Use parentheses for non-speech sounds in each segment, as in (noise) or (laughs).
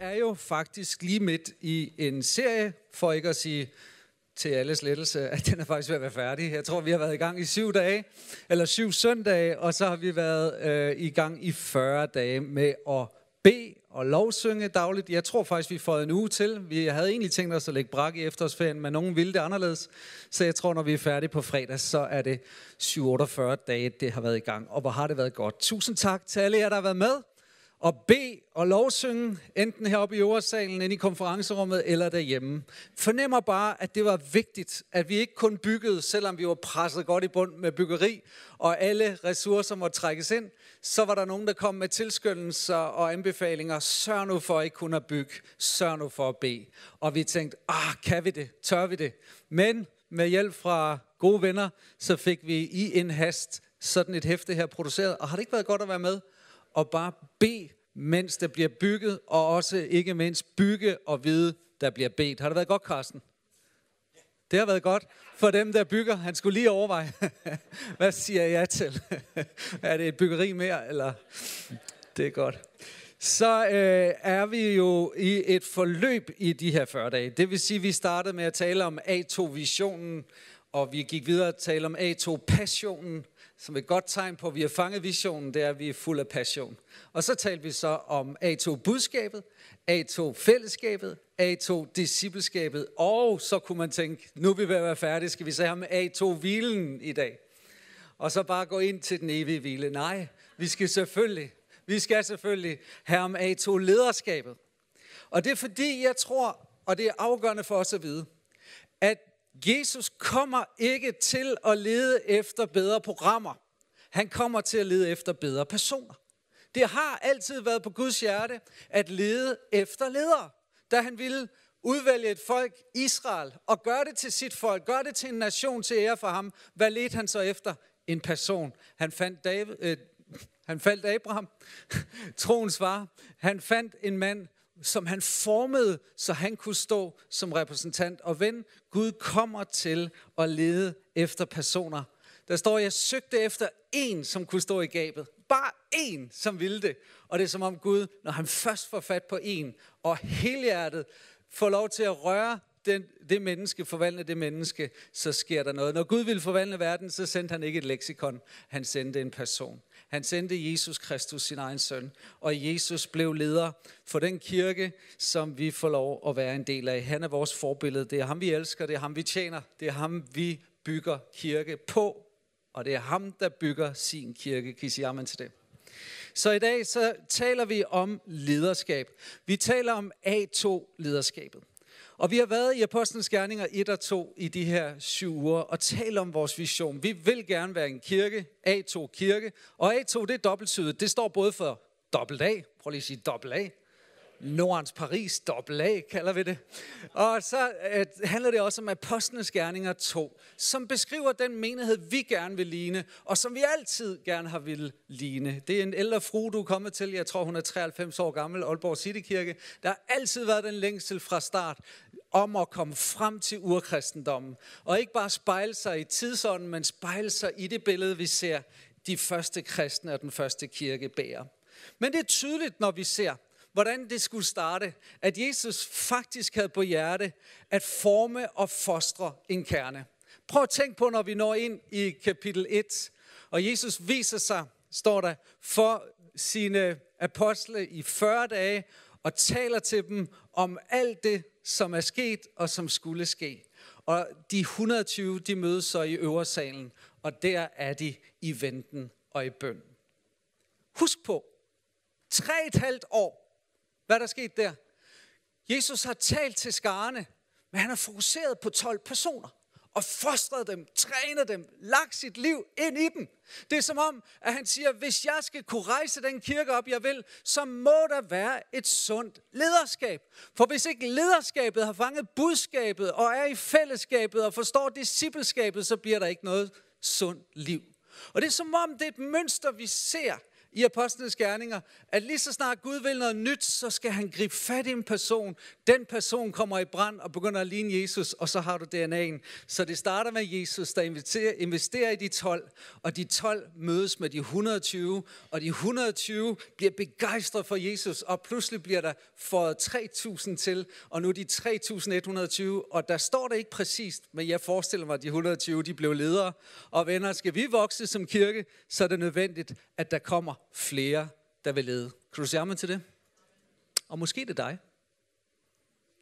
er jo faktisk lige midt i en serie, for ikke at sige til alles lettelse, at den er faktisk ved at være færdig. Jeg tror, vi har været i gang i syv dage, eller syv søndage, og så har vi været øh, i gang i 40 dage med at bede og lovsynge dagligt. Jeg tror faktisk, vi får en uge til. Vi havde egentlig tænkt os at lægge brak i efterårsferien, men nogen ville det anderledes. Så jeg tror, når vi er færdige på fredag, så er det 7-48 dage, det har været i gang. Og hvor har det været godt. Tusind tak til alle jer, der har været med at bede og lovsynge, enten heroppe i øversalen, inde i konferencerummet eller derhjemme. Fornemmer bare, at det var vigtigt, at vi ikke kun byggede, selvom vi var presset godt i bund med byggeri, og alle ressourcer måtte trækkes ind, så var der nogen, der kom med tilskyndelser og anbefalinger. Sørg nu for ikke kun at bygge, sørg nu for at bede. Og vi tænkte, ah, kan vi det? Tør vi det? Men med hjælp fra gode venner, så fik vi i en hast sådan et hæfte her produceret. Og har det ikke været godt at være med? Og bare bede, mens der bliver bygget, og også ikke mindst bygge og vide, der bliver bedt. Har det været godt, Carsten? Det har været godt for dem, der bygger. Han skulle lige overveje, (laughs) hvad siger jeg til? (laughs) er det et byggeri mere, eller? Det er godt. Så øh, er vi jo i et forløb i de her 40 dage. Det vil sige, at vi startede med at tale om A2-visionen, og vi gik videre at tale om A2-passionen, som et godt tegn på, at vi har fanget visionen, det er, at vi er fuld af passion. Og så talte vi så om A2-budskabet, A2-fællesskabet, A2-discipleskabet, og så kunne man tænke, nu er vi ved at være færdige, skal vi så have med A2-hvilen i dag? Og så bare gå ind til den evige hvile. Nej, vi skal selvfølgelig, vi skal selvfølgelig have om A2-lederskabet. Og det er fordi, jeg tror, og det er afgørende for os at vide, Jesus kommer ikke til at lede efter bedre programmer. Han kommer til at lede efter bedre personer. Det har altid været på Guds hjerte at lede efter ledere. Da han ville udvælge et folk, Israel, og gøre det til sit folk, gøre det til en nation til ære for ham, hvad ledte han så efter? En person. Han fandt, David, øh, han faldt Abraham, (laughs) troens far. Han fandt en mand, som han formede, så han kunne stå som repræsentant. Og ven, Gud kommer til at lede efter personer. Der står, jeg søgte efter en, som kunne stå i gabet. Bare en, som ville det. Og det er som om Gud, når han først får fat på en, og helhjertet får lov til at røre den, det menneske, forvandle det menneske, så sker der noget. Når Gud ville forvandle verden, så sendte han ikke et leksikon, han sendte en person. Han sendte Jesus Kristus, sin egen søn, og Jesus blev leder for den kirke, som vi får lov at være en del af. Han er vores forbillede. Det er ham, vi elsker. Det er ham, vi tjener. Det er ham, vi bygger kirke på. Og det er ham, der bygger sin kirke. Kan I sige amen til det? Så i dag så taler vi om lederskab. Vi taler om A2-lederskabet. Og vi har været i Apostlenes Gerninger 1 og 2 i de her syv uger og talt om vores vision. Vi vil gerne være en kirke, A2 kirke, og A2 det er dobbeltsydet. Det står både for dobbelt A, prøv lige at sige dobbelt A, Nordens Paris, dobbelt A, kalder vi det. Og så øh, handler det også om Apostlenes Gerninger 2, som beskriver den menighed, vi gerne vil ligne, og som vi altid gerne har vil ligne. Det er en ældre fru, du er kommet til, jeg tror hun er 93 år gammel, Aalborg Citykirke. Der har altid været den længsel fra start om at komme frem til urkristendommen. Og ikke bare spejle sig i tidsånden, men spejle sig i det billede, vi ser de første kristne og den første kirke bærer. Men det er tydeligt, når vi ser, hvordan det skulle starte, at Jesus faktisk havde på hjerte at forme og fostre en kerne. Prøv at tænke på, når vi når ind i kapitel 1, og Jesus viser sig, står der, for sine apostle i 40 dage, og taler til dem om alt det, som er sket og som skulle ske. Og de 120, de mødes så i øversalen, og der er de i venten og i bøn. Husk på, tre et halvt år, hvad der sket der? Jesus har talt til skarne, men han har fokuseret på 12 personer og fostret dem, trænet dem, lagt sit liv ind i dem. Det er som om, at han siger, hvis jeg skal kunne rejse den kirke op, jeg vil, så må der være et sundt lederskab. For hvis ikke lederskabet har fanget budskabet og er i fællesskabet og forstår discipleskabet, så bliver der ikke noget sundt liv. Og det er som om, det er et mønster, vi ser i Apostlenes Gerninger, at lige så snart Gud vil noget nyt, så skal han gribe fat i en person. Den person kommer i brand og begynder at ligne Jesus, og så har du DNA'en. Så det starter med Jesus, der investerer, investerer i de 12, og de 12 mødes med de 120, og de 120 bliver begejstret for Jesus, og pludselig bliver der fået 3.000 til, og nu er de 3.120, og der står det ikke præcist, men jeg forestiller mig, at de 120 de blev ledere. Og venner, skal vi vokse som kirke, så er det nødvendigt, at der kommer flere, der vil lede. Kan du sige til det? Og måske det er dig.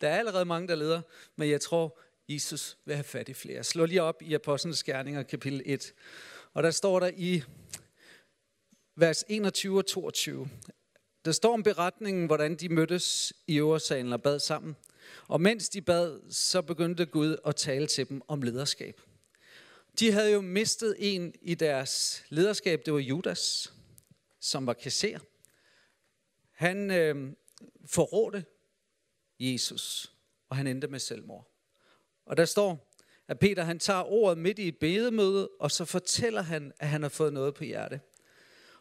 Der er allerede mange, der leder, men jeg tror, Jesus vil have fat i flere. Slå lige op i Apostlenes Gerninger, kapitel 1. Og der står der i vers 21 og 22. Der står om beretningen, hvordan de mødtes i øversalen og bad sammen. Og mens de bad, så begyndte Gud at tale til dem om lederskab. De havde jo mistet en i deres lederskab, det var Judas, som var kasser. Han øh, forrådte Jesus, og han endte med selvmord. Og der står, at Peter han tager ordet midt i et bedemøde, og så fortæller han, at han har fået noget på hjerte.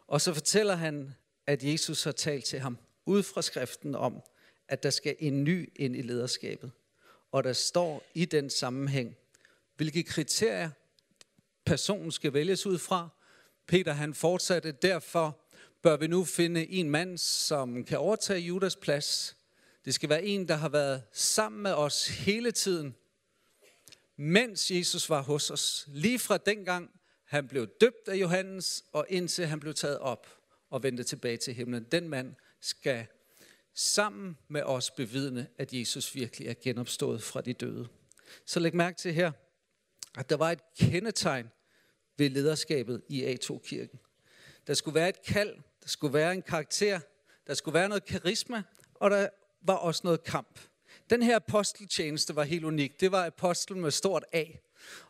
Og så fortæller han, at Jesus har talt til ham ud fra skriften om, at der skal en ny ind i lederskabet. Og der står i den sammenhæng, hvilke kriterier personen skal vælges ud fra. Peter han fortsatte, derfor bør vi nu finde en mand, som kan overtage Judas plads. Det skal være en, der har været sammen med os hele tiden, mens Jesus var hos os. Lige fra dengang han blev døbt af Johannes, og indtil han blev taget op og vendte tilbage til himlen. Den mand skal sammen med os bevidne, at Jesus virkelig er genopstået fra de døde. Så læg mærke til her, at der var et kendetegn ved lederskabet i A2-kirken. Der skulle være et kald, der skulle være en karakter, der skulle være noget karisma, og der var også noget kamp. Den her aposteltjeneste var helt unik. Det var apostel med stort A.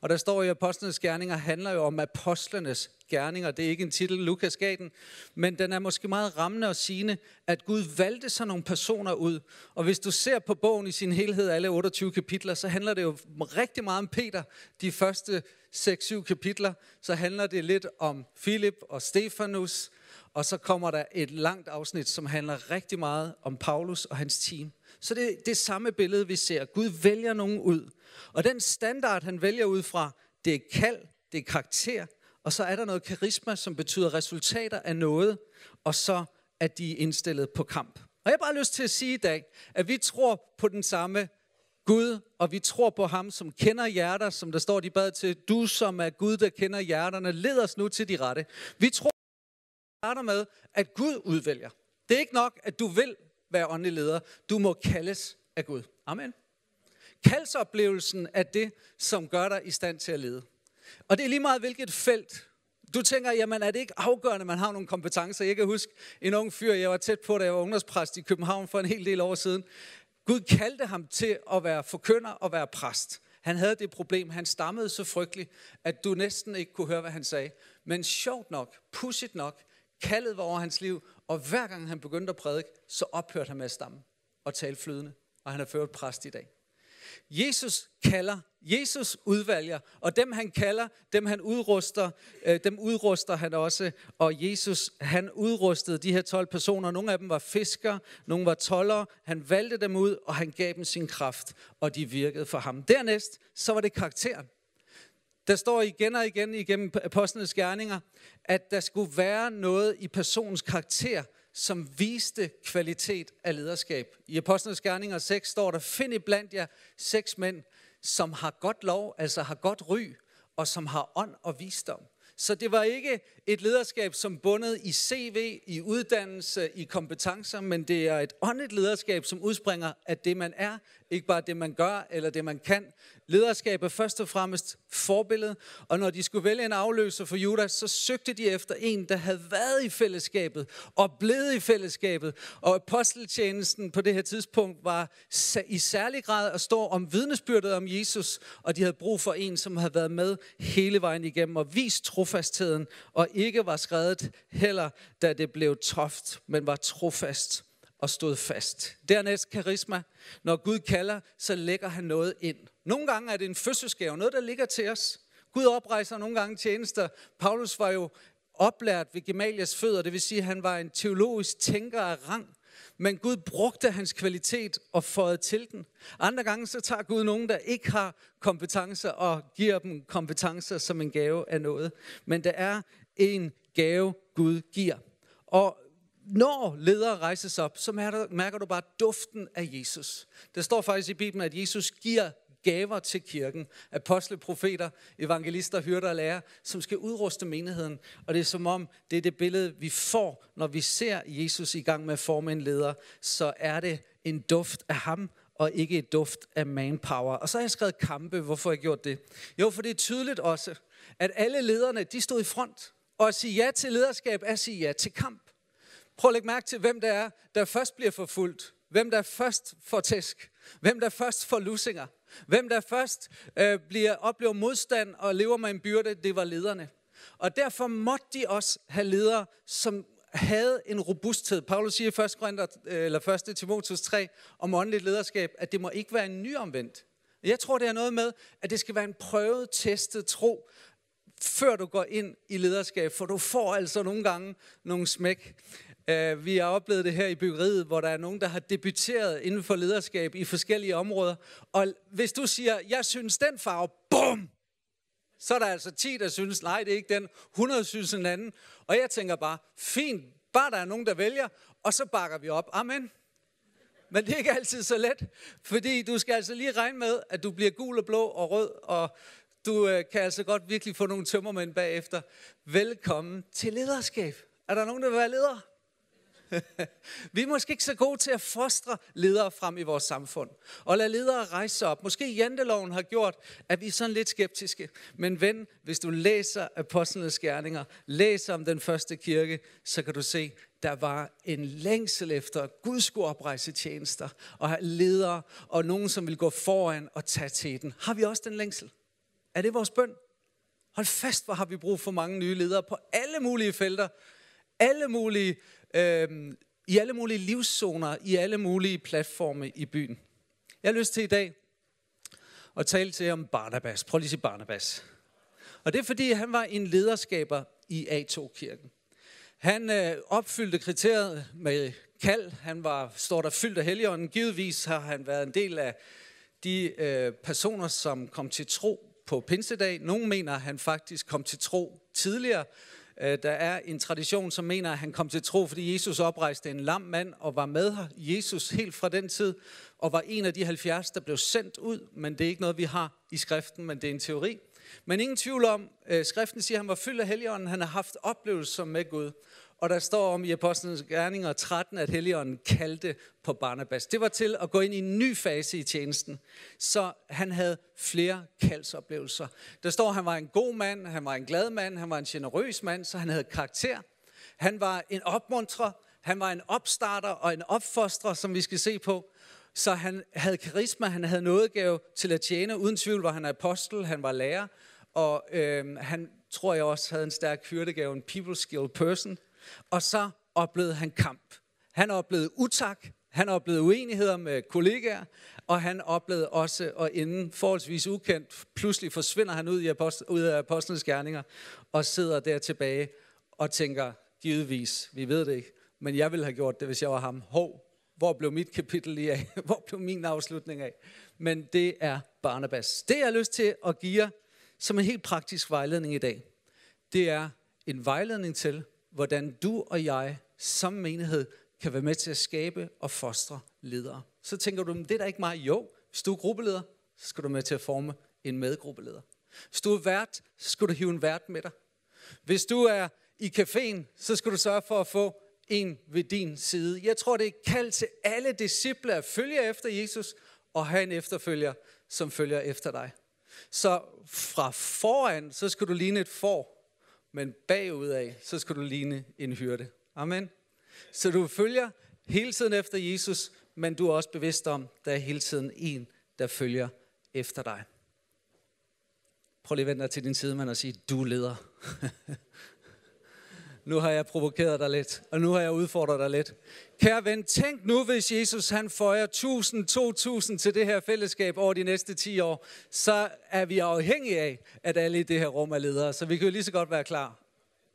Og der står i Apostlenes Gerninger, handler jo om apostlenes gerninger. Det er ikke en titel, Lukas gav den, men den er måske meget rammende og sigende, at Gud valgte sådan nogle personer ud. Og hvis du ser på bogen i sin helhed, alle 28 kapitler, så handler det jo rigtig meget om Peter. De første 6-7 kapitler, så handler det lidt om Filip og Stefanus, og så kommer der et langt afsnit, som handler rigtig meget om Paulus og hans team. Så det er det samme billede, vi ser. Gud vælger nogen ud. Og den standard, han vælger ud fra, det er kald, det er karakter, og så er der noget karisma, som betyder resultater af noget, og så at de er indstillet på kamp. Og jeg har bare lyst til at sige i dag, at vi tror på den samme Gud, og vi tror på ham, som kender hjerter, som der står, de bad til, du som er Gud, der kender hjerterne, led os nu til de rette. Vi tror starter med, at Gud udvælger. Det er ikke nok, at du vil være åndelig leder. Du må kaldes af Gud. Amen. Kaldsoplevelsen er det, som gør dig i stand til at lede. Og det er lige meget hvilket felt. Du tænker, jamen er det ikke afgørende, at man har nogle kompetencer? Jeg kan huske en ung fyr, jeg var tæt på, da jeg var ungdomspræst i København for en hel del år siden. Gud kaldte ham til at være forkynder og være præst. Han havde det problem, han stammede så frygteligt, at du næsten ikke kunne høre, hvad han sagde. Men sjovt nok, pudsigt nok, kaldet var over hans liv, og hver gang han begyndte at prædike, så ophørte han med at stamme og tale flydende. Og han er ført præst i dag. Jesus kalder, Jesus udvælger, og dem han kalder, dem han udruster, øh, dem udruster han også. Og Jesus, han udrustede de her 12 personer. Nogle af dem var fiskere, nogle var toller. Han valgte dem ud, og han gav dem sin kraft, og de virkede for ham. Dernæst, så var det karakteren. Der står igen og igen igennem apostlenes gerninger, at der skulle være noget i personens karakter, som viste kvalitet af lederskab. I Apostlenes Gerninger 6 står der, find i blandt jer seks mænd, som har godt lov, altså har godt ry, og som har ånd og visdom. Så det var ikke et lederskab, som bundet i CV, i uddannelse, i kompetencer, men det er et åndeligt lederskab, som udspringer af det, man er, ikke bare det, man gør eller det, man kan. Lederskab er først og fremmest forbillede, og når de skulle vælge en afløser for Judas, så søgte de efter en, der havde været i fællesskabet og blevet i fællesskabet. Og aposteltjenesten på det her tidspunkt var i særlig grad at stå om vidnesbyrdet om Jesus, og de havde brug for en, som havde været med hele vejen igennem og vist trofastheden, og ikke var skrevet heller, da det blev toft, men var trofast og stod fast. Dernæst karisma. Når Gud kalder, så lægger han noget ind. Nogle gange er det en fødselsgave, noget der ligger til os. Gud oprejser nogle gange tjenester. Paulus var jo oplært ved Gemalias fødder, det vil sige, at han var en teologisk tænker af rang. Men Gud brugte hans kvalitet og fåede til den. Andre gange så tager Gud nogen, der ikke har kompetencer og giver dem kompetencer som en gave af noget. Men der er en gave, Gud giver. Og når ledere rejses op, så mærker du bare duften af Jesus. Der står faktisk i Bibelen, at Jesus giver gaver til kirken. Apostle, profeter, evangelister, hyrder og lærer, som skal udruste menigheden. Og det er som om, det er det billede, vi får, når vi ser Jesus i gang med at forme en leder. Så er det en duft af ham, og ikke et duft af manpower. Og så har jeg skrevet kampe. Hvorfor har jeg gjort det? Jo, for det er tydeligt også, at alle lederne, de stod i front. Og at sige ja til lederskab er at sige ja til kamp. Prøv at lægge mærke til, hvem der er, der først bliver forfulgt. Hvem der først får tæsk. Hvem der først får lusinger. Hvem der først øh, bliver, oplever modstand og lever med en byrde, det var lederne. Og derfor måtte de også have ledere, som havde en robusthed. Paulus siger i 1. Korinther, øh, eller 1. Timotheus 3 om åndeligt lederskab, at det må ikke være en nyomvendt. Jeg tror, det er noget med, at det skal være en prøvet, testet tro, før du går ind i lederskab, for du får altså nogle gange nogle smæk. Uh, vi har oplevet det her i byggeriet, hvor der er nogen, der har debuteret inden for lederskab i forskellige områder. Og hvis du siger, jeg synes den farve, bum! Så er der altså 10, der synes, nej, det er ikke den. 100 synes en anden. Og jeg tænker bare, fint, bare der er nogen, der vælger, og så bakker vi op. Amen. Men det er ikke altid så let, fordi du skal altså lige regne med, at du bliver gul og blå og rød, og du øh, kan altså godt virkelig få nogle tømmermænd bagefter. Velkommen til lederskab. Er der nogen, der vil være leder? (laughs) vi er måske ikke så gode til at fostre ledere frem i vores samfund. Og lade ledere rejse sig op. Måske janteloven har gjort, at vi er sådan lidt skeptiske. Men ven, hvis du læser apostlenes gerninger, læser om den første kirke, så kan du se, der var en længsel efter, at Gud skulle oprejse tjenester, og have ledere, og nogen, som vil gå foran og tage til den. Har vi også den længsel? Er det vores bøn? Hold fast, hvor har vi brug for mange nye ledere på alle mulige felter, alle mulige øh, i alle mulige livszoner, i alle mulige platforme i byen. Jeg har lyst til i dag at tale til jer om Barnabas. Prøv lige at sige Barnabas. Og det er fordi, han var en lederskaber i A2-kirken. Han øh, opfyldte kriteriet med kald. Han var, står der, fyldt af helligånden. Givetvis har han været en del af de øh, personer, som kom til tro på pinsedag. Nogle mener, at han faktisk kom til tro tidligere, Øh, der er en tradition, som mener, at han kom til tro, fordi Jesus oprejste en lam mand og var med her. Jesus helt fra den tid, og var en af de 70, der blev sendt ud. Men det er ikke noget, vi har i skriften, men det er en teori. Men ingen tvivl om, øh, skriften siger, at han var fyldt af helligånden. Han har haft oplevelser med Gud. Og der står om i Apostlenes Gerninger 13, at Helligånden kaldte på Barnabas. Det var til at gå ind i en ny fase i tjenesten. Så han havde flere kaldsoplevelser. Der står, at han var en god mand, han var en glad mand, han var en generøs mand, så han havde karakter. Han var en opmuntrer, han var en opstarter og en opfostrer, som vi skal se på. Så han havde karisma, han havde nådegave til at tjene. Uden tvivl var han apostel, han var lærer. Og øh, han tror jeg også havde en stærk hyrdegave, en people skill person. Og så oplevede han kamp. Han oplevede utak, han oplevede uenigheder med kollegaer, og han oplevede også, og inden forholdsvis ukendt, pludselig forsvinder han ud, i apost- ud af apostlenes gerninger, og sidder der tilbage og tænker, givetvis, vi ved det ikke, men jeg ville have gjort det, hvis jeg var ham. Hov, hvor blev mit kapitel lige af? (laughs) Hvor blev min afslutning af? Men det er Barnabas. Det jeg har lyst til at give jer som en helt praktisk vejledning i dag, det er en vejledning til, hvordan du og jeg som menighed kan være med til at skabe og fostre ledere. Så tænker du, det er da ikke mig. Jo, hvis du er gruppeleder, så skal du med til at forme en medgruppeleder. Hvis du er vært, så skal du hive en vært med dig. Hvis du er i caféen, så skal du sørge for at få en ved din side. Jeg tror, det er kaldt til alle disciple at følge efter Jesus og have en efterfølger, som følger efter dig. Så fra foran, så skal du ligne et får, men bagudaf, så skal du ligne en hyrde. Amen. Så du følger hele tiden efter Jesus, men du er også bevidst om, der er hele tiden en, der følger efter dig. Prøv lige at vende dig til din sidemand og sige, du leder. (laughs) nu har jeg provokeret dig lidt, og nu har jeg udfordret dig lidt. Kære ven, tænk nu, hvis Jesus han føjer 1000, 2000 til det her fællesskab over de næste 10 år, så er vi afhængige af, at alle i det her rum er ledere. Så vi kan jo lige så godt være klar.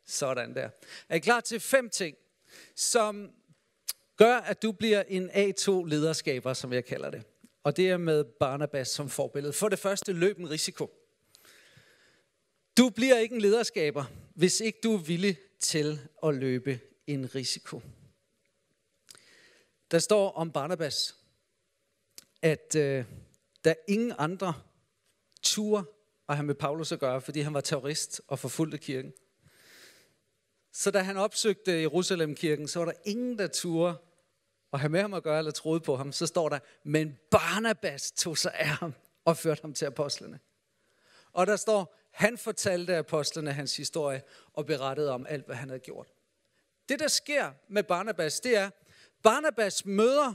Sådan der. Er I klar til fem ting, som gør, at du bliver en A2-lederskaber, som jeg kalder det. Og det er med Barnabas som forbillede. For det første, løb en risiko. Du bliver ikke en lederskaber, hvis ikke du er villig til at løbe en risiko. Der står om Barnabas, at øh, der ingen andre tur at have med Paulus at gøre, fordi han var terrorist og forfulgte kirken. Så da han opsøgte Jerusalem-kirken, så var der ingen, der turde at have med ham at gøre, eller troede på ham. Så står der, men Barnabas tog sig af ham og førte ham til apostlene. Og der står, han fortalte apostlene hans historie og berettede om alt, hvad han havde gjort. Det, der sker med Barnabas, det er, Barnabas møder,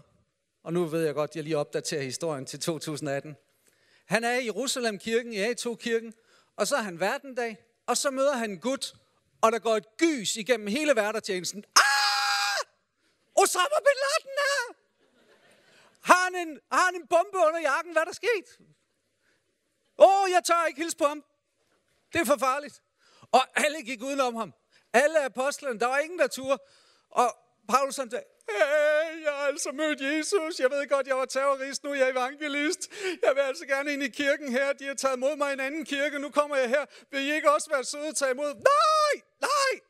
og nu ved jeg godt, jeg lige opdaterer historien til 2018. Han er i Jerusalem-kirken, i A2-kirken, og så er han hverdendag, og så møder han en gut, og der går et gys igennem hele hverdertjenesten. Ah! Osama Bin Laden er! Har han, en, har han en bombe under jakken? Hvad er der sket? Åh, oh, jeg tør ikke hilse på ham. Det er for farligt. Og alle gik udenom ham. Alle apostlene, der var ingen, der turde. Og Paulus han sagde, hey, jeg har altså mødt Jesus. Jeg ved godt, jeg var terrorist, nu er jeg evangelist. Jeg vil altså gerne ind i kirken her. De har taget mod mig i en anden kirke. Nu kommer jeg her. Vil I ikke også være søde at tage imod? Nej, nej.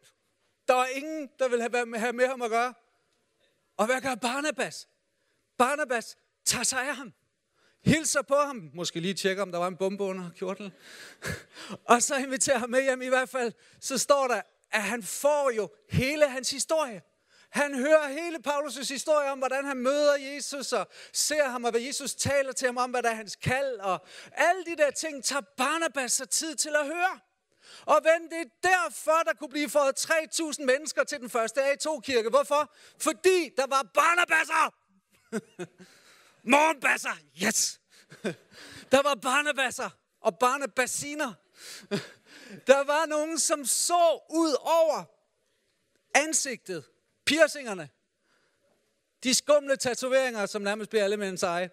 Der var ingen, der ville have, have med ham at gøre. Og hvad gør Barnabas? Barnabas tager sig af ham hilser på ham, måske lige tjekker, om der var en bombe under kjortlen, (laughs) og så inviterer ham med hjem i hvert fald, så står der, at han får jo hele hans historie. Han hører hele Paulus' historie om, hvordan han møder Jesus og ser ham, og hvad Jesus taler til ham om, hvad der er hans kald. Og alle de der ting tager Barnabas sig tid til at høre. Og ven, det er derfor, der kunne blive fået 3.000 mennesker til den første A2-kirke. Hvorfor? Fordi der var Barnabasser. (laughs) Morgenbasser, yes! (laughs) Der var barnebasser og barnebassiner. (laughs) Der var nogen, som så ud over ansigtet, piercingerne, de skumle tatoveringer, som nærmest bliver alle mænds seje.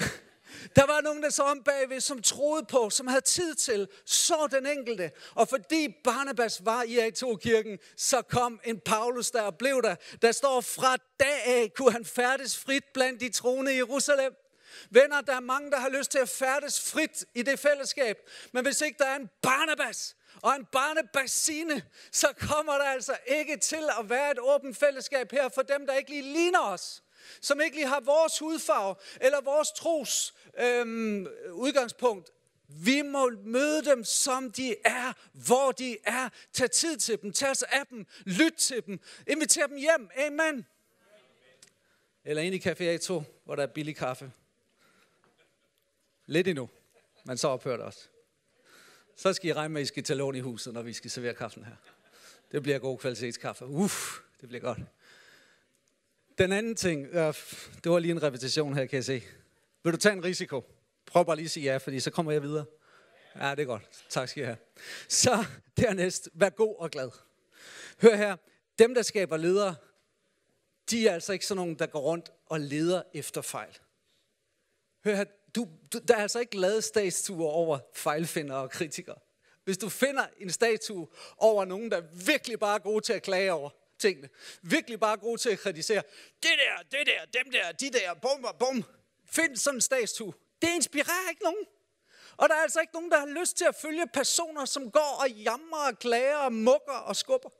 (laughs) Der var nogen, der så om bagved, som troede på, som havde tid til, så den enkelte. Og fordi Barnabas var i A2-kirken, så kom en Paulus der og blev der. Der står, fra dag af kunne han færdes frit blandt de troende i Jerusalem. Venner, der er mange, der har lyst til at færdes frit i det fællesskab. Men hvis ikke der er en Barnabas og en barnebassine, så kommer der altså ikke til at være et åbent fællesskab her for dem, der ikke lige ligner os som ikke lige har vores hudfarve eller vores tros øhm, udgangspunkt. Vi må møde dem, som de er, hvor de er. Tag tid til dem, tag os af dem, lyt til dem, inviter dem hjem. Amen. Eller ind i Café A2, hvor der er billig kaffe. Lidt endnu, men så ophører det også. Så skal I regne med, at I skal tage lån i huset, når vi skal servere kaffen her. Det bliver god kvalitetskaffe. Uff, det bliver godt. Den anden ting, øh, det var lige en repetition her, kan jeg se. Vil du tage en risiko? Prøv bare lige at sige ja, fordi så kommer jeg videre. Ja, det er godt. Tak skal I have. Så dernæst, vær god og glad. Hør her, dem der skaber ledere, de er altså ikke sådan nogen, der går rundt og leder efter fejl. Hør her, du, du, der er altså ikke lavet statuer over fejlfindere og kritikere. Hvis du finder en statue over nogen, der virkelig bare gode til at klage over, tingene. Virkelig bare gode til at kritisere. Det der, det der, dem der, de der, bum, bum. Find sådan en statue. Det inspirerer ikke nogen. Og der er altså ikke nogen, der har lyst til at følge personer, som går og jammer og klager og mukker og skubber.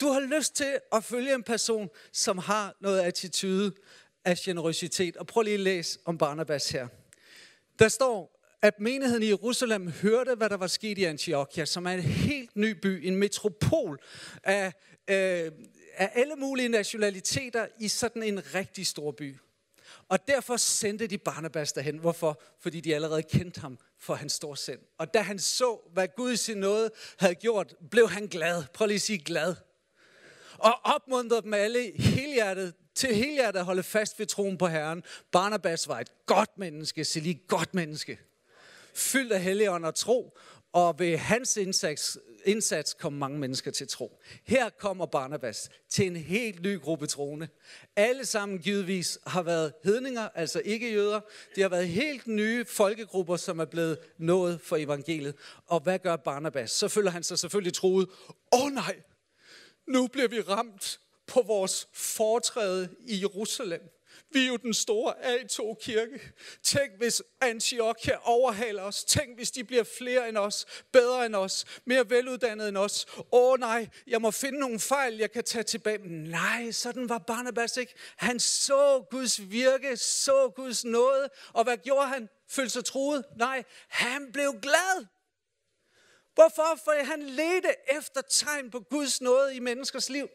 Du har lyst til at følge en person, som har noget attitude af generøsitet. Og prøv lige at læse om Barnabas her. Der står, at menigheden i Jerusalem hørte, hvad der var sket i Antiochia, som er en helt ny by, en metropol af øh, af alle mulige nationaliteter i sådan en rigtig stor by. Og derfor sendte de Barnabas derhen. Hvorfor? Fordi de allerede kendte ham for hans store sind. Og da han så, hvad Gud i sin nåde havde gjort, blev han glad. Prøv lige at sige glad. Og opmuntrede dem alle helhjertet, til helhjertet at holde fast ved troen på Herren. Barnabas var et godt menneske, så lige godt menneske. Fyldt af helligånd og tro, og ved hans indsats, indsats kom mange mennesker til tro. Her kommer Barnabas til en helt ny gruppe troende. Alle sammen givetvis har været hedninger, altså ikke jøder. De har været helt nye folkegrupper, som er blevet nået for evangeliet. Og hvad gør Barnabas? Så føler han sig selvfølgelig troet. Åh oh, nej, nu bliver vi ramt på vores fortræde i Jerusalem. Vi er jo den store A2-kirke. Tænk, hvis Antiochia overhaler os. Tænk, hvis de bliver flere end os, bedre end os, mere veluddannede end os. Åh nej, jeg må finde nogle fejl, jeg kan tage tilbage. Nej, sådan var Barnabas ikke. Han så Guds virke, så Guds nåde. Og hvad gjorde han? Følte sig truet? Nej, han blev glad. Hvorfor? For han ledte efter tegn på Guds nåde i menneskers liv.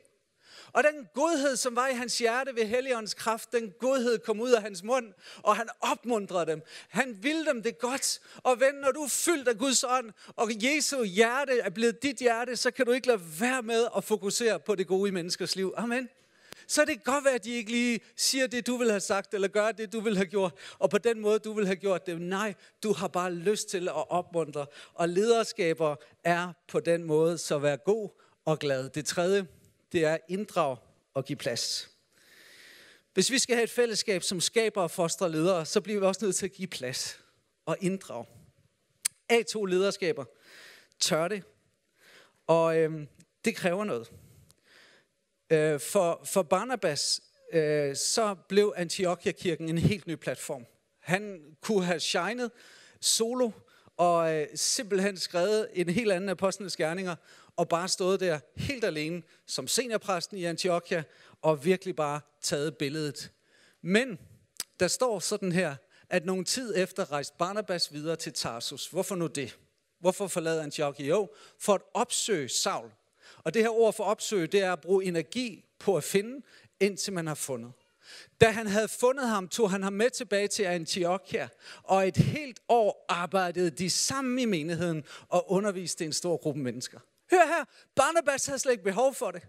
Og den godhed, som var i hans hjerte ved Helligåndens kraft, den godhed kom ud af hans mund, og han opmuntrede dem. Han ville dem det godt. Og ven, når du er fyldt af Guds ånd, og Jesu hjerte er blevet dit hjerte, så kan du ikke lade være med at fokusere på det gode i menneskers liv. Amen. Så det kan godt være, at de ikke lige siger det, du vil have sagt, eller gør det, du vil have gjort, og på den måde, du vil have gjort det. Nej, du har bare lyst til at opmuntre. Og lederskaber er på den måde, så vær god og glad. Det tredje, det er inddrag og give plads. Hvis vi skal have et fællesskab, som skaber og fostrer ledere, så bliver vi også nødt til at give plads og inddrag. A2 lederskaber tør det, og øhm, det kræver noget. Øh, for, for Barnabas, øh, så blev Antiochia-kirken en helt ny platform. Han kunne have shined solo, og øh, simpelthen skrevet en helt anden apostlenes gerninger, og bare stået der helt alene som seniorpræsten i Antiochia, og virkelig bare taget billedet. Men der står sådan her, at nogen tid efter rejste Barnabas videre til Tarsus. Hvorfor nu det? Hvorfor forlade Antiochia? Jo, for at opsøge Saul. Og det her ord for opsøge, det er at bruge energi på at finde, indtil man har fundet. Da han havde fundet ham, tog han ham med tilbage til Antiochia, og et helt år arbejdede de sammen i menigheden og underviste en stor gruppe mennesker. Hør her, Barnabas havde slet ikke behov for det.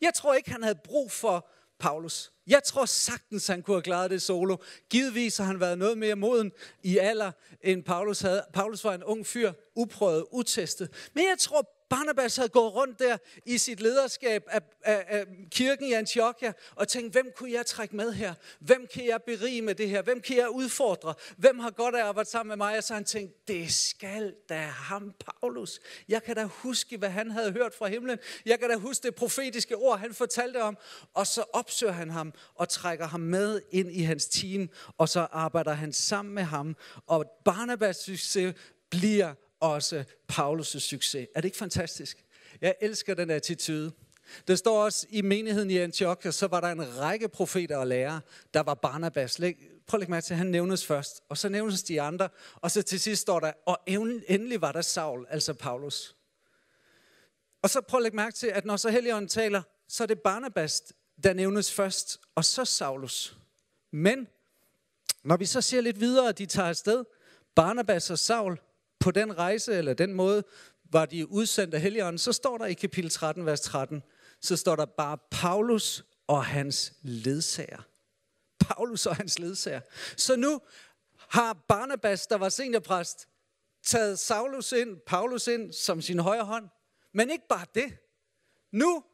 Jeg tror ikke, han havde brug for Paulus. Jeg tror sagtens, han kunne have klaret det solo. Givetvis har han været noget mere moden i alder, end Paulus havde. Paulus var en ung fyr, uprøvet, utestet. Men jeg tror, Barnabas havde gået rundt der i sit lederskab af, af, af kirken i Antiochia og tænkt, hvem kunne jeg trække med her? Hvem kan jeg berige med det her? Hvem kan jeg udfordre? Hvem har godt af at arbejde sammen med mig? Og så han tænkt, det skal da ham, Paulus. Jeg kan da huske, hvad han havde hørt fra himlen. Jeg kan da huske det profetiske ord, han fortalte om. Og så opsøger han ham og trækker ham med ind i hans team. Og så arbejder han sammen med ham. Og Barnabas succes bliver også Paulus' succes. Er det ikke fantastisk? Jeg elsker den attitude. Der står også i menigheden i Antiochia, så var der en række profeter og lærere, der var Barnabas. Prøv at lægge mærke til, at han nævnes først, og så nævnes de andre, og så til sidst står der, og endelig var der Saul, altså Paulus. Og så prøv at lægge mærke til, at når så Helligånden taler, så er det Barnabas, der nævnes først, og så Saulus. Men når vi så ser lidt videre, at de tager afsted, Barnabas og Saul, på den rejse, eller den måde, var de udsendt af Helligånden, så står der i kapitel 13, vers 13, så står der bare Paulus og hans ledsager. Paulus og hans ledsager. Så nu har Barnabas, der var seniorpræst, taget Saulus ind, Paulus ind som sin højre hånd. Men ikke bare det. Nu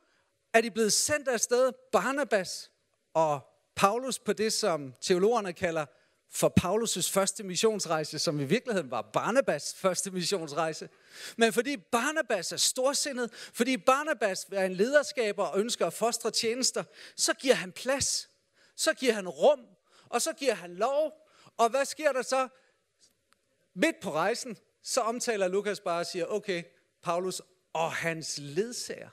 er de blevet sendt afsted, Barnabas og Paulus på det, som teologerne kalder for Paulus' første missionsrejse, som i virkeligheden var Barnabas første missionsrejse. Men fordi Barnabas er storsindet, fordi Barnabas er en lederskaber og ønsker at fostre tjenester, så giver han plads, så giver han rum, og så giver han lov. Og hvad sker der så? Midt på rejsen, så omtaler Lukas bare og siger, okay, Paulus og hans ledsager.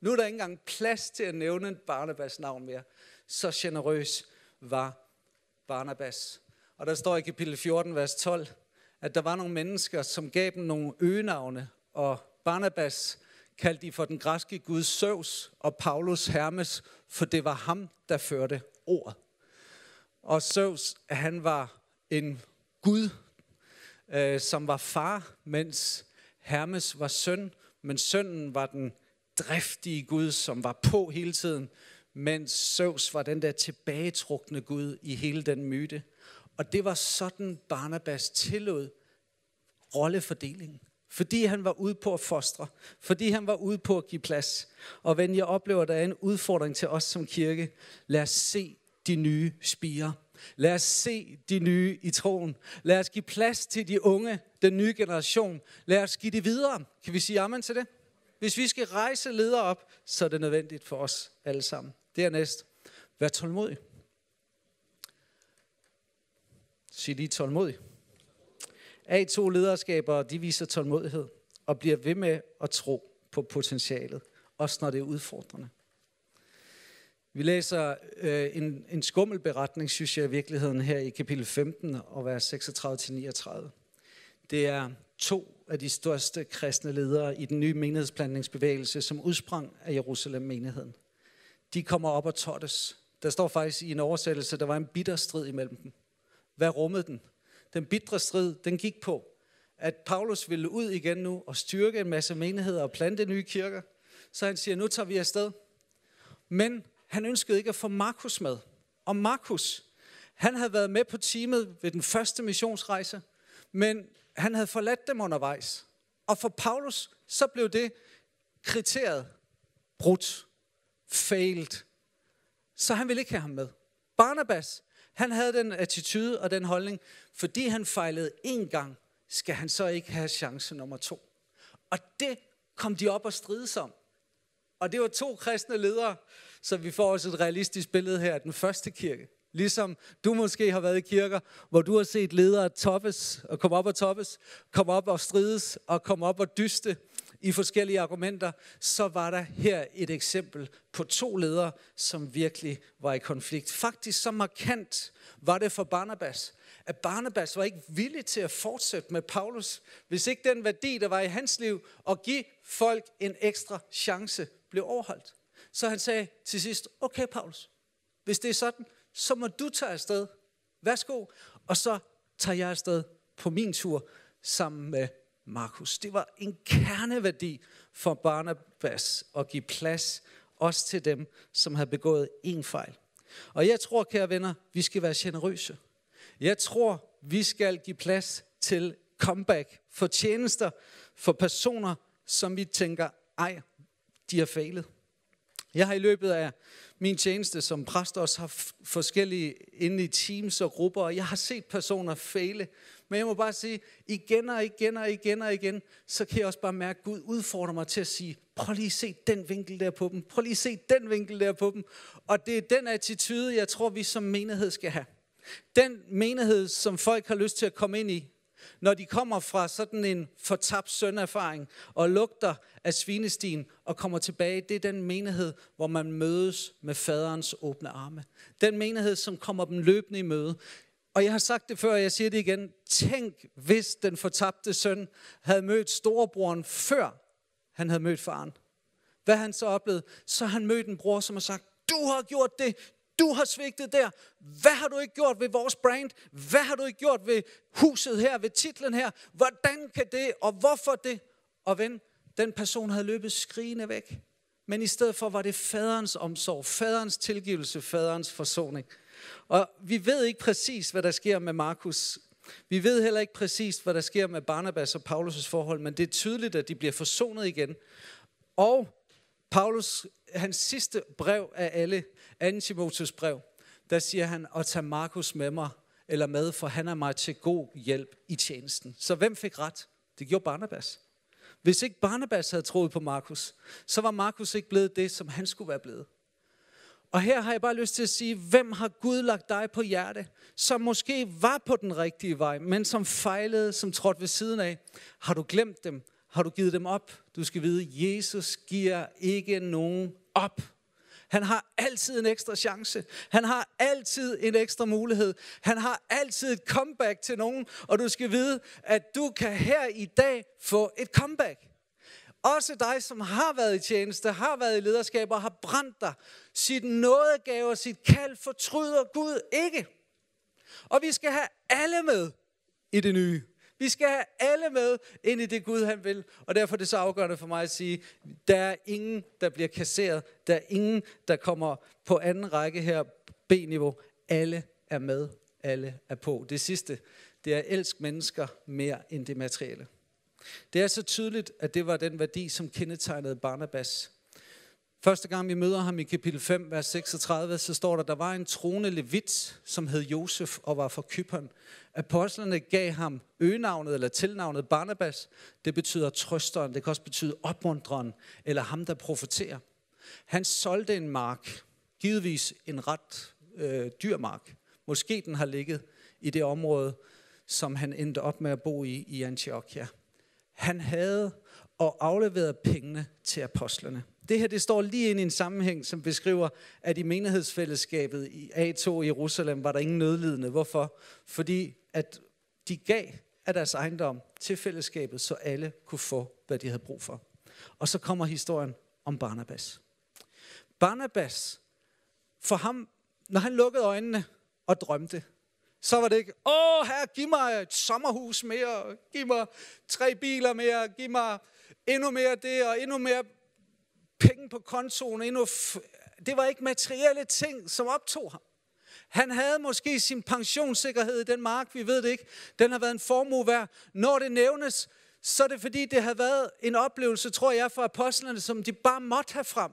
Nu er der ikke engang plads til at nævne Barnabas navn mere. Så generøs var Barnabas. Og der står i kapitel 14, vers 12, at der var nogle mennesker, som gav dem nogle øgenavne, og Barnabas kaldte de for den græske gud Zeus, og Paulus Hermes, for det var ham, der førte ordet. Og Zeus, han var en gud, øh, som var far, mens Hermes var søn, men sønnen var den driftige Gud, som var på hele tiden, mens Zeus var den der tilbagetrukne Gud i hele den myte. Og det var sådan, Barnabas tillod rollefordelingen. Fordi han var ude på at fostre. Fordi han var ude på at give plads. Og ven, jeg oplever, at der er en udfordring til os som kirke. Lad os se de nye spire. Lad os se de nye i troen. Lad os give plads til de unge, den nye generation. Lad os give det videre. Kan vi sige amen til det? Hvis vi skal rejse ledere op, så er det nødvendigt for os alle sammen. Dernæst, vær tålmodig. Sig lige tålmodig. A2-lederskaber, de viser tålmodighed og bliver ved med at tro på potentialet, også når det er udfordrende. Vi læser øh, en, en skummel beretning, synes jeg i virkeligheden, her i kapitel 15 og vers 36-39. Det er to af de største kristne ledere i den nye menighedsplantningsbevægelse, som udsprang af Jerusalem-menigheden. De kommer op og tottes. Der står faktisk i en oversættelse, der var en bitter strid imellem dem. Hvad rummede den? Den bitre strid, den gik på, at Paulus ville ud igen nu og styrke en masse menigheder og plante nye kirker. Så han siger, nu tager vi afsted. Men han ønskede ikke at få Markus med. Og Markus, han havde været med på teamet ved den første missionsrejse, men han havde forladt dem undervejs. Og for Paulus, så blev det kriteriet brudt, failed. Så han ville ikke have ham med. Barnabas, han havde den attitude og den holdning, fordi han fejlede en gang, skal han så ikke have chance nummer to. Og det kom de op og strides om. Og det var to kristne ledere, så vi får også et realistisk billede her af den første kirke. Ligesom du måske har været i kirker, hvor du har set ledere toppes og komme op og toppes, komme op og strides og komme op og dyste i forskellige argumenter, så var der her et eksempel på to ledere, som virkelig var i konflikt. Faktisk så markant var det for Barnabas, at Barnabas var ikke villig til at fortsætte med Paulus, hvis ikke den værdi, der var i hans liv, at give folk en ekstra chance, blev overholdt. Så han sagde til sidst, okay Paulus, hvis det er sådan, så må du tage afsted. Værsgo. Og så tager jeg afsted på min tur sammen med Markus. Det var en kerneværdi for Barnabas at give plads også til dem, som havde begået en fejl. Og jeg tror, kære venner, vi skal være generøse. Jeg tror, vi skal give plads til comeback for tjenester, for personer, som vi tænker, ej, de har fejlet. Jeg har i løbet af min tjeneste som præst også haft forskellige inde i teams og grupper, og jeg har set personer fejle. Men jeg må bare sige, igen og igen og igen og igen, så kan jeg også bare mærke, at Gud udfordrer mig til at sige, prøv lige at se den vinkel der på dem, prøv lige at se den vinkel der på dem. Og det er den attitude, jeg tror, vi som menighed skal have. Den menighed, som folk har lyst til at komme ind i, når de kommer fra sådan en fortabt sønderfaring og lugter af svinestien og kommer tilbage, det er den menighed, hvor man mødes med faderens åbne arme. Den menighed, som kommer dem løbende i møde. Og jeg har sagt det før, og jeg siger det igen. Tænk, hvis den fortabte søn havde mødt storebroren før han havde mødt faren. Hvad han så oplevede? Så han mødt en bror, som har sagt, du har gjort det, du har svigtet der. Hvad har du ikke gjort ved vores brand? Hvad har du ikke gjort ved huset her, ved titlen her? Hvordan kan det, og hvorfor det? Og ven, den person havde løbet skrigende væk. Men i stedet for var det faderens omsorg, faderens tilgivelse, faderens forsoning. Og vi ved ikke præcis, hvad der sker med Markus. Vi ved heller ikke præcis, hvad der sker med Barnabas og Paulus' forhold, men det er tydeligt, at de bliver forsonet igen. Og Paulus, hans sidste brev af alle, 2. Timotheus brev, der siger han, at tage Markus med mig, eller med, for han er mig til god hjælp i tjenesten. Så hvem fik ret? Det gjorde Barnabas. Hvis ikke Barnabas havde troet på Markus, så var Markus ikke blevet det, som han skulle være blevet. Og her har jeg bare lyst til at sige, hvem har Gud lagt dig på hjerte, som måske var på den rigtige vej, men som fejlede, som trådte ved siden af. Har du glemt dem? Har du givet dem op? Du skal vide, Jesus giver ikke nogen op. Han har altid en ekstra chance. Han har altid en ekstra mulighed. Han har altid et comeback til nogen. Og du skal vide, at du kan her i dag få et comeback. Også dig, som har været i tjeneste, har været i lederskab og har brændt dig. Sit nådegave og sit kald fortryder Gud ikke. Og vi skal have alle med i det nye. Vi skal have alle med ind i det Gud, han vil. Og derfor er det så afgørende for mig at sige, der er ingen, der bliver kasseret. Der er ingen, der kommer på anden række her, B-niveau. Alle er med. Alle er på. Det sidste, det er at elske mennesker mere end det materielle. Det er så tydeligt, at det var den værdi, som kendetegnede Barnabas. Første gang vi møder ham i kapitel 5, vers 36, så står der, der var en troende levit, som hed Josef og var fra Kypern. Apostlerne gav ham øgenavnet eller tilnavnet Barnabas. Det betyder trøsteren, det kan også betyde opmuntreren, eller ham, der profeterer. Han solgte en mark, givetvis en ret øh, dyr mark. Måske den har ligget i det område, som han endte op med at bo i i Antiochia. Han havde og afleverede pengene til apostlerne. Det her det står lige ind i en sammenhæng, som beskriver, at i menighedsfællesskabet i A2 i Jerusalem var der ingen nødlidende. Hvorfor? Fordi at de gav af deres ejendom til fællesskabet, så alle kunne få, hvad de havde brug for. Og så kommer historien om Barnabas. Barnabas, for ham, når han lukkede øjnene og drømte, så var det ikke, åh her, giv mig et sommerhus mere, giv mig tre biler mere, giv mig endnu mere det, og endnu mere penge på kontoen. Endnu det var ikke materielle ting, som optog ham. Han havde måske sin pensionssikkerhed i den mark, vi ved det ikke. Den har været en formue værd. Når det nævnes, så er det fordi, det har været en oplevelse, tror jeg, for apostlerne, som de bare måtte have frem.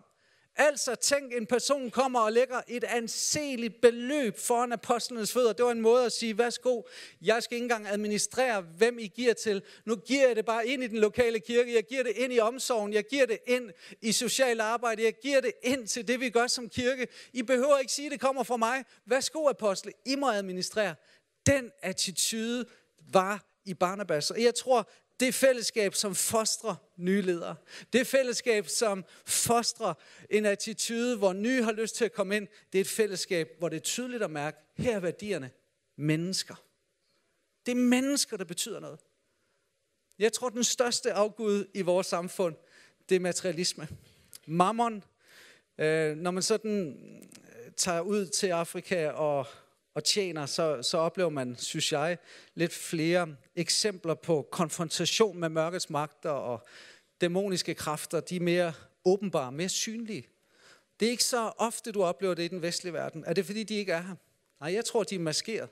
Altså tænk, en person kommer og lægger et anseligt beløb foran apostlenes fødder. Det var en måde at sige, værsgo, jeg skal ikke engang administrere, hvem I giver til. Nu giver jeg det bare ind i den lokale kirke, jeg giver det ind i omsorgen, jeg giver det ind i social arbejde, jeg giver det ind til det, vi gør som kirke. I behøver ikke sige, at det kommer fra mig. Værsgo, apostle, I må administrere. Den attitude var i Barnabas. Og jeg tror, det fællesskab, som fostrer nye ledere. Det fællesskab, som fostrer en attitude, hvor nye har lyst til at komme ind. Det er et fællesskab, hvor det er tydeligt at mærke, her er værdierne mennesker. Det er mennesker, der betyder noget. Jeg tror, den største afgud i vores samfund, det er materialisme. Mammon, øh, når man sådan øh, tager ud til Afrika og og tjener, så, så oplever man, synes jeg, lidt flere eksempler på konfrontation med mørkets magter og dæmoniske kræfter. De er mere åbenbare, mere synlige. Det er ikke så ofte, du oplever det i den vestlige verden. Er det fordi, de ikke er her? Nej, jeg tror, de er maskeret.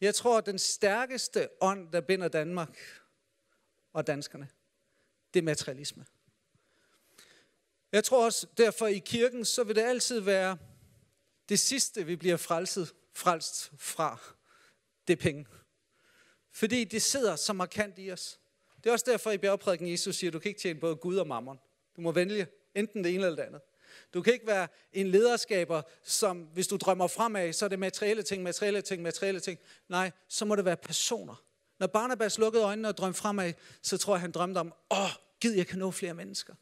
Jeg tror, at den stærkeste ånd, der binder Danmark og danskerne, det er materialisme. Jeg tror også, derfor i kirken, så vil det altid være det sidste, vi bliver frelset frelst fra, det penge. Fordi det sidder så markant i os. Det er også derfor i bjergprædiken Jesus siger, at du kan ikke tjene både Gud og mammon. Du må vælge enten det ene eller det andet. Du kan ikke være en lederskaber, som hvis du drømmer fremad, så er det materielle ting, materielle ting, materielle ting. Nej, så må det være personer. Når Barnabas lukkede øjnene og drømte fremad, så tror jeg, han drømte om, åh, gid jeg kan nå flere mennesker.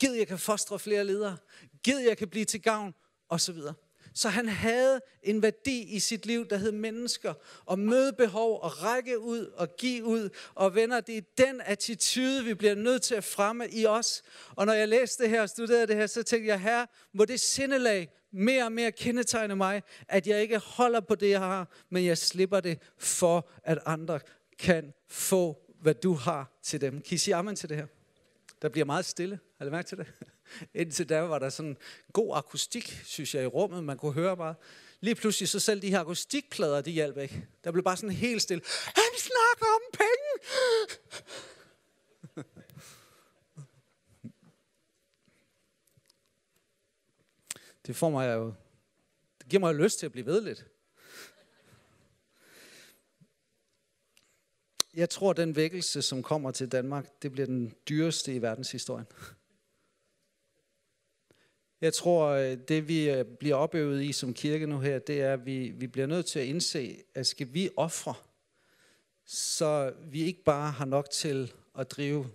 Gid jeg kan fostre flere ledere. Gid jeg kan blive til gavn, og så videre. Så han havde en værdi i sit liv, der hed mennesker, og møde behov, og række ud, og give ud. Og venner, det er den attitude, vi bliver nødt til at fremme i os. Og når jeg læste det her og studerede det her, så tænkte jeg, her må det sindelag mere og mere kendetegne mig, at jeg ikke holder på det, jeg har, men jeg slipper det for, at andre kan få, hvad du har til dem. Kan I sige amen til det her? Der bliver meget stille. Har du mærket til det? Indtil da var der sådan god akustik, synes jeg, i rummet. Man kunne høre bare. Lige pludselig så selv de her akustikplader, de hjalp ikke. Der blev bare sådan helt stille. Han snakker om penge! (laughs) Det får mig jo, det giver mig jo lyst til at blive ved lidt. Jeg tror, den vækkelse, som kommer til Danmark, det bliver den dyreste i verdenshistorien. Jeg tror, øh, det vi øh, bliver opøvet i som kirke nu her, det er, at vi, vi bliver nødt til at indse, at skal vi ofre, så vi ikke bare har nok til at drive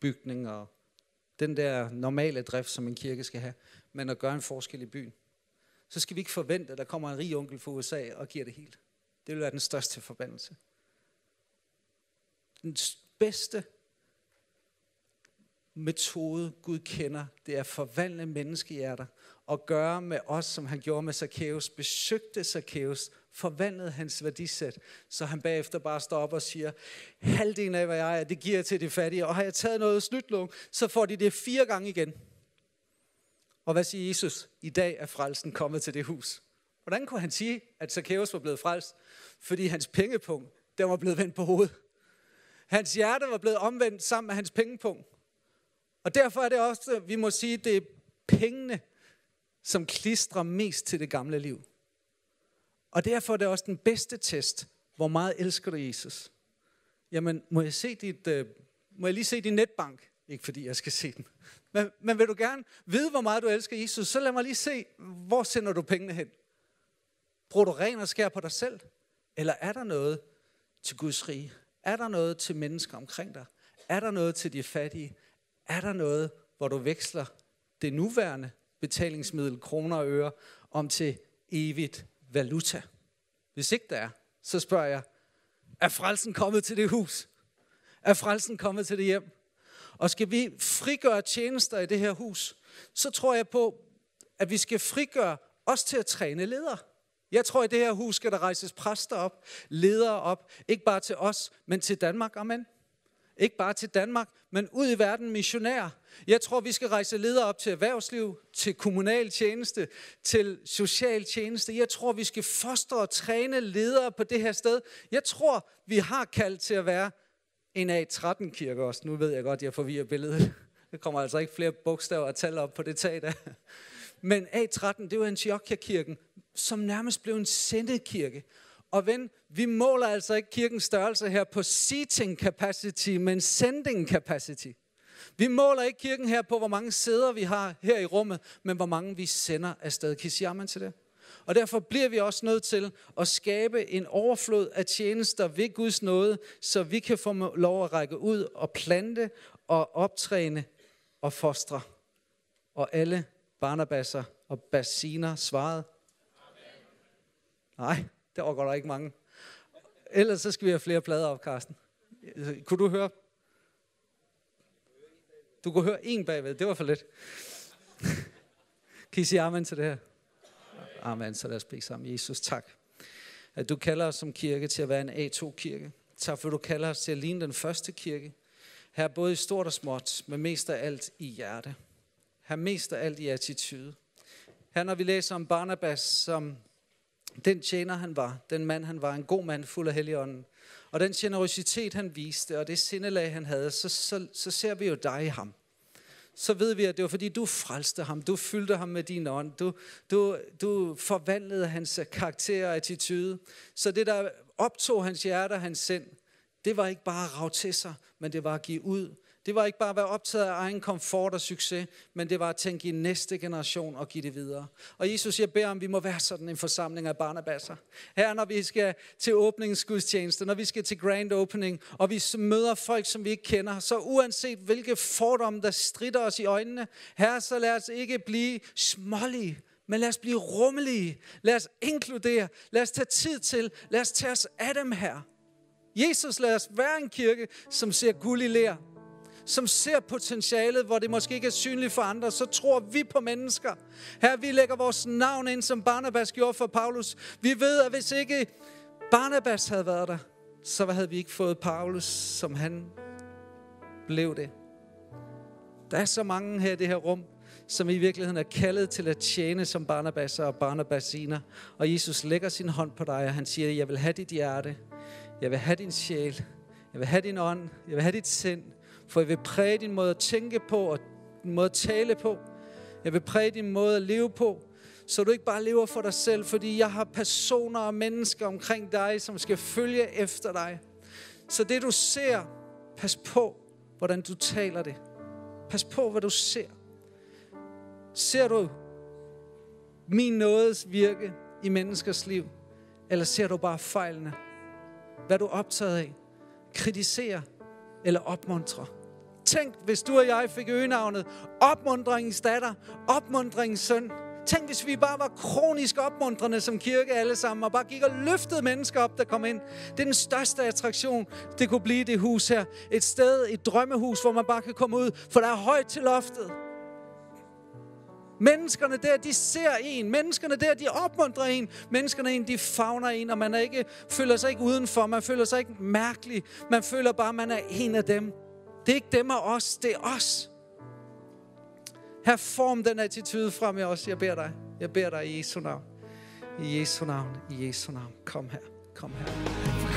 bygninger og den der normale drift, som en kirke skal have, men at gøre en forskel i byen. Så skal vi ikke forvente, at der kommer en rig onkel fra USA og giver det helt. Det vil være den største forbandelse. Den bedste metode, Gud kender, det er at forvandle menneskehjerter og gøre med os, som han gjorde med Zacchaeus, besøgte Zacchaeus, forvandlede hans værdisæt, så han bagefter bare står op og siger, halvdelen af, hvad jeg er, det giver jeg til de fattige, og har jeg taget noget snytlung, så får de det fire gange igen. Og hvad siger Jesus? I dag er frelsen kommet til det hus. Hvordan kunne han sige, at Zacchaeus var blevet frelst? Fordi hans pengepunkt, den var blevet vendt på hovedet. Hans hjerte var blevet omvendt sammen med hans pengepunkt. Og derfor er det også, vi må sige, det er pengene, som klistrer mest til det gamle liv. Og derfor er det også den bedste test. Hvor meget elsker du Jesus? Jamen, må jeg, se dit, øh, må jeg lige se din netbank? Ikke fordi jeg skal se den. Men, men vil du gerne vide, hvor meget du elsker Jesus, så lad mig lige se, hvor sender du pengene hen? Bruger du ren og skær på dig selv? Eller er der noget til Guds rige? Er der noget til mennesker omkring dig? Er der noget til de fattige? Er der noget, hvor du veksler det nuværende betalingsmiddel, kroner og øre, om til evigt valuta? Hvis ikke der er, så spørger jeg, er frelsen kommet til det hus? Er frelsen kommet til det hjem? Og skal vi frigøre tjenester i det her hus, så tror jeg på, at vi skal frigøre os til at træne ledere. Jeg tror, at i det her hus skal der rejses præster op, ledere op, ikke bare til os, men til Danmark. Amen. Ikke bare til Danmark, men ud i verden missionær. Jeg tror, vi skal rejse ledere op til erhvervsliv, til kommunal tjeneste, til social tjeneste. Jeg tror, vi skal fostre og træne ledere på det her sted. Jeg tror, vi har kaldt til at være en A13-kirke også. Nu ved jeg godt, jeg forvirrer billedet. (laughs) Der kommer altså ikke flere bogstaver og tal op på det tag der. Men A13, det var Antiochia-kirken, som nærmest blev en sendekirke. Og ven, vi måler altså ikke kirkens størrelse her på seating capacity, men sending capacity. Vi måler ikke kirken her på, hvor mange sæder vi har her i rummet, men hvor mange vi sender afsted. Kan I sige til det? Og derfor bliver vi også nødt til at skabe en overflod af tjenester ved Guds nåde, så vi kan få lov at række ud og plante og optræne og fostre. Og alle barnabasser og bassiner svarede. Amen. Nej, der var der ikke mange. Ellers så skal vi have flere plader op, Karsten. Kunne du høre? Du kunne høre en bagved, det var for lidt. kan I sige amen til det her? Amen, så lad os bede sammen. Jesus, tak. At du kalder os som kirke til at være en A2-kirke. Tak for, at du kalder os til at ligne den første kirke. Her både i stort og småt, men mest af alt i hjerte. Her mest af alt i attitude. Her når vi læser om Barnabas, som den tjener han var, den mand han var, en god mand fuld af helligånden, og den generositet han viste, og det sindelag han havde, så, så, så ser vi jo dig i ham så ved vi, at det var fordi, du frelste ham. Du fyldte ham med din ånd. Du, du, du forvandlede hans karakter og attitude. Så det, der optog hans hjerte og hans sind, det var ikke bare at rave til sig, men det var at give ud. Det var ikke bare at være optaget af egen komfort og succes, men det var at tænke i næste generation og give det videre. Og Jesus, jeg beder om, vi må være sådan en forsamling af barnabasser. Her, når vi skal til åbningsgudstjeneste, når vi skal til grand opening, og vi møder folk, som vi ikke kender, så uanset hvilke fordomme, der strider os i øjnene, her, så lad os ikke blive smålige, men lad os blive rummelige. Lad os inkludere. Lad os tage tid til. Lad os tage os af dem her. Jesus, lad os være en kirke, som ser guld i lær som ser potentialet, hvor det måske ikke er synligt for andre, så tror vi på mennesker. Her vi lægger vores navn ind, som Barnabas gjorde for Paulus. Vi ved, at hvis ikke Barnabas havde været der, så havde vi ikke fået Paulus, som han blev det. Der er så mange her i det her rum, som i virkeligheden er kaldet til at tjene som Barnabas og Barnabasiner. Og Jesus lægger sin hånd på dig, og han siger, jeg vil have dit hjerte, jeg vil have din sjæl, jeg vil have din ånd, jeg vil have dit sind, for jeg vil præge din måde at tænke på og din måde at tale på. Jeg vil præge din måde at leve på, så du ikke bare lever for dig selv, fordi jeg har personer og mennesker omkring dig, som skal følge efter dig. Så det du ser, pas på, hvordan du taler det. Pas på, hvad du ser. Ser du min nådes virke i menneskers liv, eller ser du bare fejlene? Hvad er du optaget af? Kritiserer eller opmuntrer? Tænk, hvis du og jeg fik øgenavnet opmundringens datter, opmundringens søn. Tænk, hvis vi bare var kronisk opmuntrende som kirke alle sammen, og bare gik og løftede mennesker op, der kom ind. Det er den største attraktion, det kunne blive det hus her. Et sted, et drømmehus, hvor man bare kan komme ud, for der er højt til loftet. Menneskerne der, de ser en. Menneskerne der, de opmuntrer en. Menneskerne en, de favner en, og man er ikke, føler sig ikke udenfor. Man føler sig ikke mærkelig. Man føler bare, at man er en af dem. Det er ikke dem og os, det er os. Her form den attitude frem i os. Jeg beder dig. Jeg beder dig i Jesu navn. I Jesu navn. I Jesu navn. Kom her. Kom her.